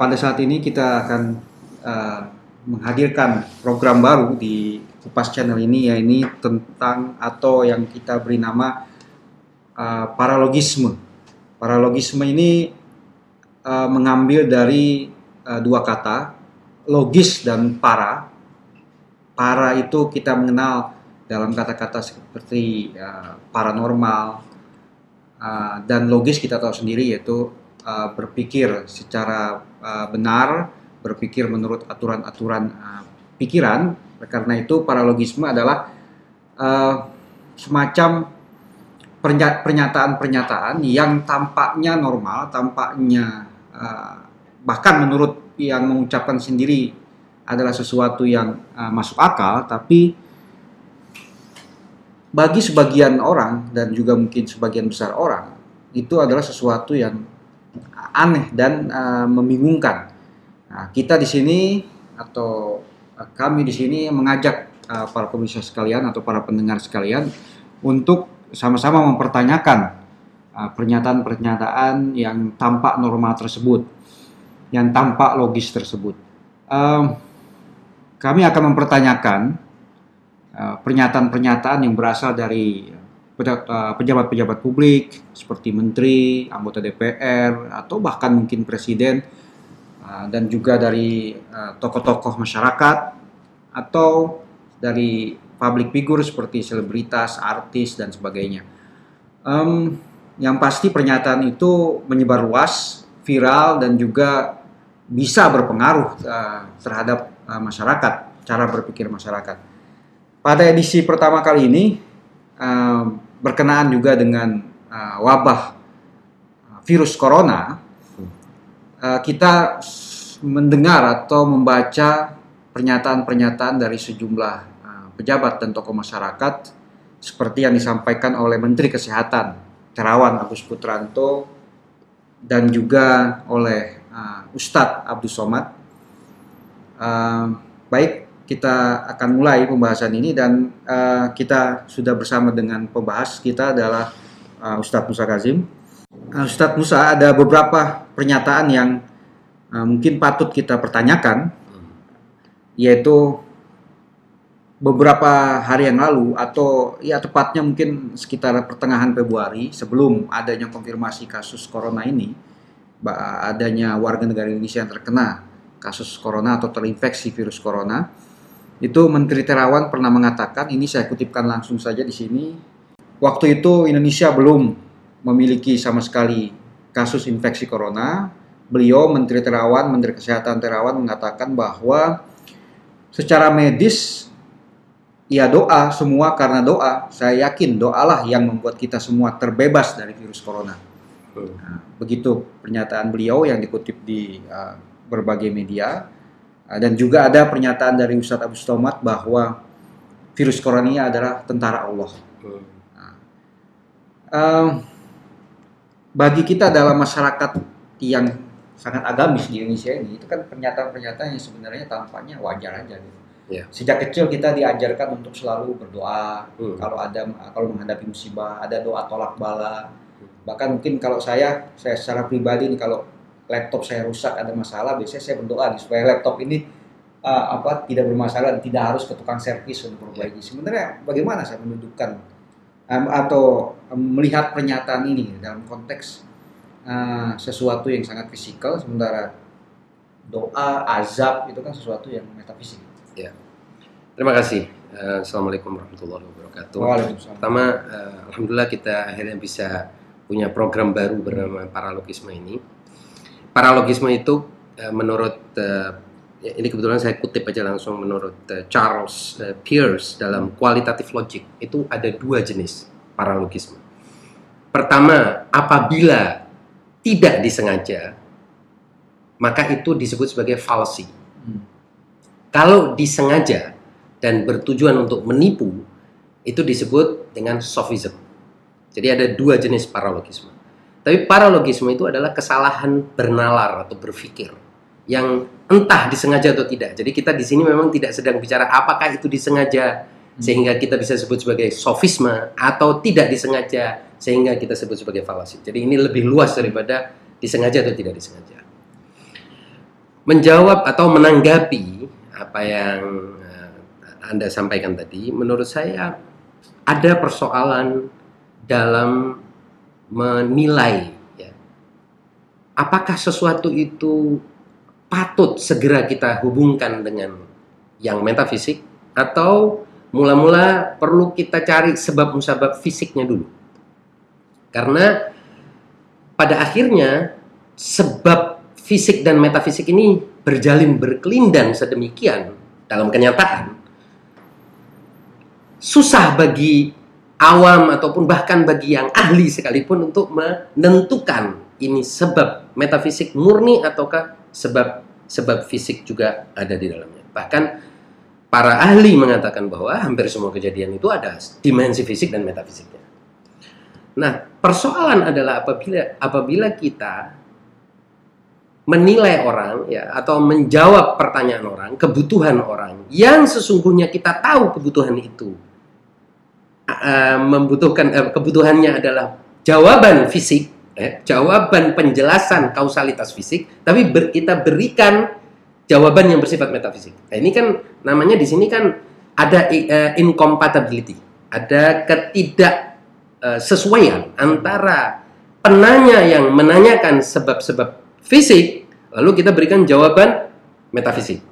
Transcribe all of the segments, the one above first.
pada saat ini kita akan uh, menghadirkan program baru di Kupas Channel ini ya ini tentang atau yang kita beri nama uh, paralogisme. Paralogisme ini uh, mengambil dari uh, dua kata logis dan para. Para itu kita mengenal dalam kata-kata seperti uh, paranormal uh, dan logis kita tahu sendiri yaitu uh, berpikir secara uh, benar, berpikir menurut aturan-aturan uh, pikiran. Karena itu paralogisme adalah uh, semacam pernyataan-pernyataan yang tampaknya normal, tampaknya uh, bahkan menurut yang mengucapkan sendiri adalah sesuatu yang uh, masuk akal, tapi bagi sebagian orang dan juga mungkin sebagian besar orang itu adalah sesuatu yang aneh dan uh, membingungkan. Nah, kita di sini atau uh, kami di sini mengajak uh, para pemirsa sekalian atau para pendengar sekalian untuk sama-sama mempertanyakan pernyataan-pernyataan uh, yang tampak normal tersebut, yang tampak logis tersebut. Uh, kami akan mempertanyakan pernyataan-pernyataan yang berasal dari pejabat-pejabat publik seperti menteri, anggota DPR, atau bahkan mungkin presiden Ah, dan juga dari ah, tokoh-tokoh masyarakat atau dari public figure seperti selebritas, artis dan sebagainya. Um, yang pasti pernyataan itu menyebar luas, viral dan juga bisa berpengaruh uh, terhadap uh, masyarakat, cara berpikir masyarakat. Pada edisi pertama kali ini uh, berkenaan juga dengan uh, wabah virus corona, uh, kita mendengar atau membaca pernyataan-pernyataan dari sejumlah uh, pejabat dan tokoh masyarakat seperti yang disampaikan oleh Menteri Kesehatan Terawan Agus Putranto dan juga oleh uh, Ustadz Abdul Somad. Uh, baik, kita akan mulai pembahasan ini dan uh, kita sudah bersama dengan pembahas kita adalah uh, Ustadz Musa Kazim. Uh, Ustadz Musa ada beberapa pernyataan yang uh, mungkin patut kita pertanyakan yaitu beberapa hari yang lalu atau ya tepatnya mungkin sekitar pertengahan Februari sebelum adanya konfirmasi kasus corona ini adanya warga negara Indonesia yang terkena kasus corona atau terinfeksi virus corona itu Menteri Terawan pernah mengatakan ini saya kutipkan langsung saja di sini waktu itu Indonesia belum memiliki sama sekali kasus infeksi corona beliau Menteri Terawan, Menteri Kesehatan Terawan mengatakan bahwa secara medis ya doa semua karena doa. Saya yakin doalah yang membuat kita semua terbebas dari virus corona. Nah, begitu pernyataan beliau yang dikutip di uh, berbagai media dan juga ada pernyataan dari Ustadz Abu Stomat bahwa virus corona ini adalah tentara Allah. Nah, uh, bagi kita dalam masyarakat yang sangat agamis di Indonesia ini itu kan pernyataan-pernyataan yang sebenarnya tampaknya wajar aja gitu. Yeah. Sejak kecil kita diajarkan untuk selalu berdoa hmm. kalau ada kalau menghadapi musibah, ada doa tolak bala. Hmm. Bahkan mungkin kalau saya saya secara pribadi nih kalau laptop saya rusak ada masalah, biasanya saya berdoa nih, supaya laptop ini uh, apa tidak bermasalah dan tidak harus ke tukang servis untuk memperbaiki. Sebenarnya bagaimana saya mendudukkan um, atau um, melihat pernyataan ini dalam konteks uh, sesuatu yang sangat fisikal sementara doa azab itu kan sesuatu yang metafisik. Ya. Terima kasih. Uh, Assalamualaikum warahmatullahi wabarakatuh. Pertama, uh, alhamdulillah kita akhirnya bisa punya program baru bernama paralogisme ini. Paralogisme itu uh, menurut uh, ini kebetulan saya kutip aja langsung menurut uh, Charles uh, Peirce dalam kualitatif logic itu ada dua jenis paralogisme. Pertama, apabila tidak disengaja, maka itu disebut sebagai falsi. Hmm. Kalau disengaja dan bertujuan untuk menipu, itu disebut dengan sofism. Jadi ada dua jenis paralogisme. Tapi paralogisme itu adalah kesalahan bernalar atau berpikir yang entah disengaja atau tidak. Jadi kita di sini memang tidak sedang bicara apakah itu disengaja hmm. sehingga kita bisa sebut sebagai sofisme atau tidak disengaja sehingga kita sebut sebagai falasi. Jadi ini lebih luas daripada disengaja atau tidak disengaja. menjawab atau menanggapi apa yang uh, Anda sampaikan tadi, menurut saya ada persoalan dalam menilai ya, apakah sesuatu itu patut segera kita hubungkan dengan yang metafisik atau mula-mula perlu kita cari sebab musabab fisiknya dulu. Karena pada akhirnya sebab fisik dan metafisik ini berjalin berkelindan sedemikian dalam kenyataan susah bagi awam ataupun bahkan bagi yang ahli sekalipun untuk menentukan ini sebab metafisik murni ataukah sebab sebab fisik juga ada di dalamnya. Bahkan para ahli mengatakan bahwa hampir semua kejadian itu ada dimensi fisik dan metafisiknya. Nah, persoalan adalah apabila apabila kita menilai orang ya atau menjawab pertanyaan orang, kebutuhan orang yang sesungguhnya kita tahu kebutuhan itu uh, membutuhkan uh, kebutuhannya adalah jawaban fisik, eh, jawaban penjelasan kausalitas fisik, tapi ber, kita berikan jawaban yang bersifat metafisik. Nah, ini kan namanya di sini kan ada uh, incompatibility, ada ketidak uh, antara penanya yang menanyakan sebab-sebab fisik, lalu kita berikan jawaban metafisik.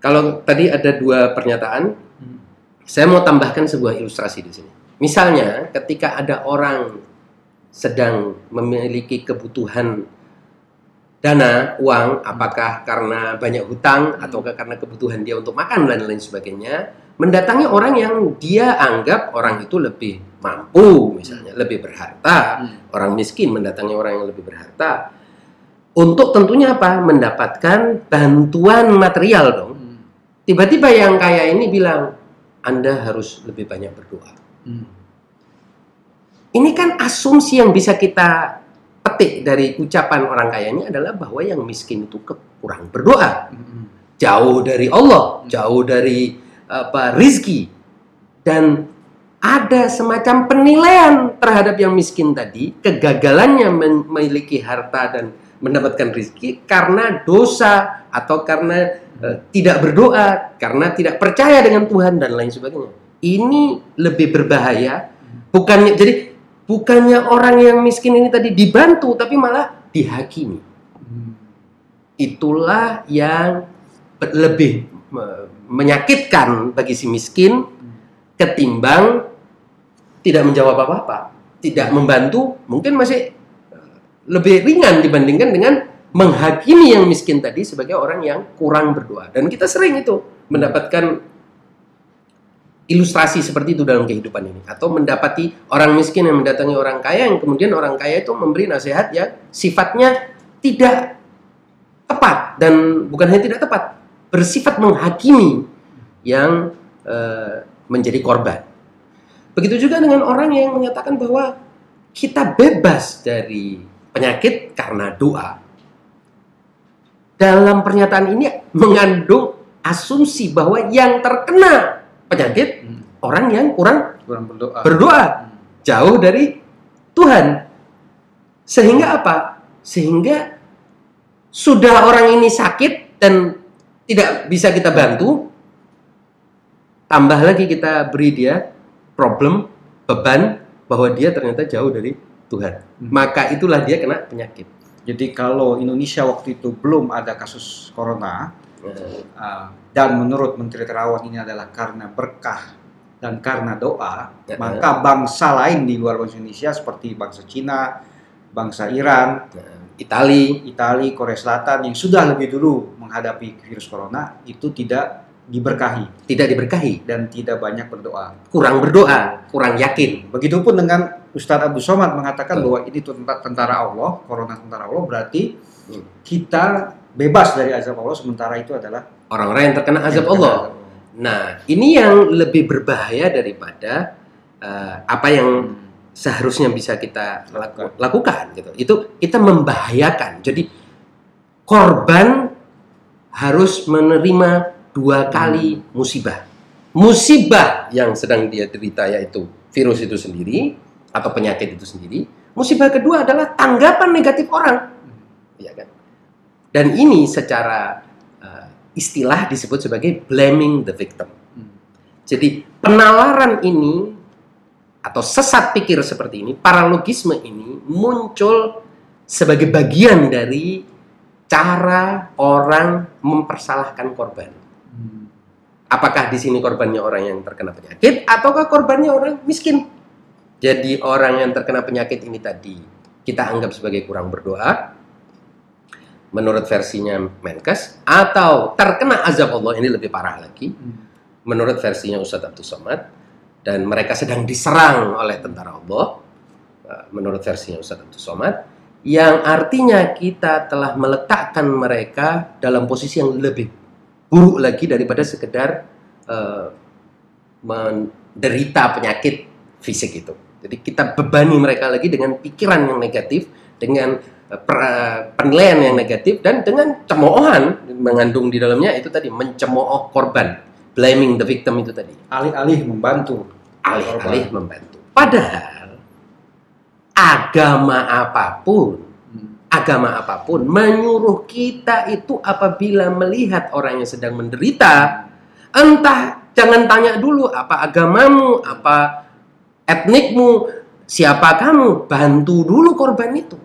Kalau tadi ada dua pernyataan, saya mau tambahkan sebuah ilustrasi di sini. Misalnya, ketika ada orang sedang memiliki kebutuhan dana uang apakah karena banyak hutang atau karena kebutuhan dia untuk makan dan lain sebagainya mendatangi orang yang dia anggap orang itu lebih mampu misalnya lebih berharta hmm. orang miskin mendatangi orang yang lebih berharta untuk tentunya apa mendapatkan bantuan material dong hmm. tiba-tiba yang kaya ini bilang anda harus lebih banyak berdoa hmm. ini kan asumsi yang bisa kita petik dari ucapan orang kaya ini adalah bahwa yang miskin itu kurang berdoa. Jauh dari Allah, jauh dari apa rizki. Dan ada semacam penilaian terhadap yang miskin tadi, kegagalannya memiliki harta dan mendapatkan rizki karena dosa atau karena uh, tidak berdoa, karena tidak percaya dengan Tuhan dan lain sebagainya. Ini lebih berbahaya. Bukannya jadi Bukannya orang yang miskin ini tadi dibantu, tapi malah dihakimi. Itulah yang lebih menyakitkan bagi si miskin ketimbang tidak menjawab apa-apa, tidak membantu, mungkin masih lebih ringan dibandingkan dengan menghakimi yang miskin tadi sebagai orang yang kurang berdoa. Dan kita sering itu mendapatkan ilustrasi seperti itu dalam kehidupan ini atau mendapati orang miskin yang mendatangi orang kaya yang kemudian orang kaya itu memberi nasihat yang sifatnya tidak tepat dan bukan hanya tidak tepat bersifat menghakimi yang e, menjadi korban begitu juga dengan orang yang menyatakan bahwa kita bebas dari penyakit karena doa dalam pernyataan ini mengandung asumsi bahwa yang terkena penyakit hmm. orang yang kurang kurang berdoa, berdoa hmm. jauh dari Tuhan. Sehingga apa? Sehingga sudah orang ini sakit dan tidak bisa kita bantu, tambah lagi kita beri dia problem, beban bahwa dia ternyata jauh dari Tuhan. Hmm. Maka itulah dia kena penyakit. Jadi kalau Indonesia waktu itu belum ada kasus corona, Uh, dan menurut Menteri Terawan ini adalah karena berkah dan karena doa, ya, maka bangsa lain di luar bangsa Indonesia seperti bangsa Cina, bangsa Iran, ya. Itali, Itali, Korea Selatan yang sudah lebih dulu menghadapi virus corona itu tidak diberkahi, tidak diberkahi dan tidak banyak berdoa. Kurang berdoa, kurang yakin. Begitupun dengan Ustadz Abu Somad mengatakan Betul. bahwa ini tentara Allah, corona tentara Allah berarti hmm. kita bebas dari azab Allah sementara itu adalah orang-orang yang terkena azab yang Allah. Terkena Nah, ini yang lebih berbahaya daripada uh, apa yang hmm. seharusnya bisa kita laku, lakukan gitu. Itu kita membahayakan. Jadi korban harus menerima dua kali hmm. musibah. Musibah yang sedang dia derita yaitu virus itu sendiri atau penyakit itu sendiri. Musibah kedua adalah tanggapan negatif orang. Ya kan? Dan ini secara uh, istilah disebut sebagai blaming the victim. Hmm. Jadi penalaran ini atau sesat pikir seperti ini, paralogisme ini muncul sebagai bagian dari cara orang mempersalahkan korban. Apakah di sini korbannya orang yang terkena penyakit ataukah korbannya orang miskin? Jadi orang yang terkena penyakit ini tadi kita anggap sebagai kurang berdoa, menurut versinya Menkes atau terkena azab Allah ini lebih parah lagi hmm. menurut versinya Ustadz Abdul Somad dan mereka sedang diserang oleh tentara Allah eh, menurut versinya Ustadz Abdul Somad yang artinya kita telah meletakkan mereka dalam posisi yang lebih buruk lagi daripada sekedar uh, menderita penyakit fisik itu. Jadi kita bebani mereka lagi dengan pikiran yang negatif, dengan penilaian yang negatif dan dengan cemoohan mengandung di dalamnya itu tadi mencemooh korban blaming the victim itu tadi alih-alih membantu alih-alih membantu padahal agama apa pun. Agama apa pun menyuruh kita itu apabila melihat orang yang sedang menderita entah jangan tanya dulu apa agamamu apa etnikmu siapa kamu bantu dulu korban itu.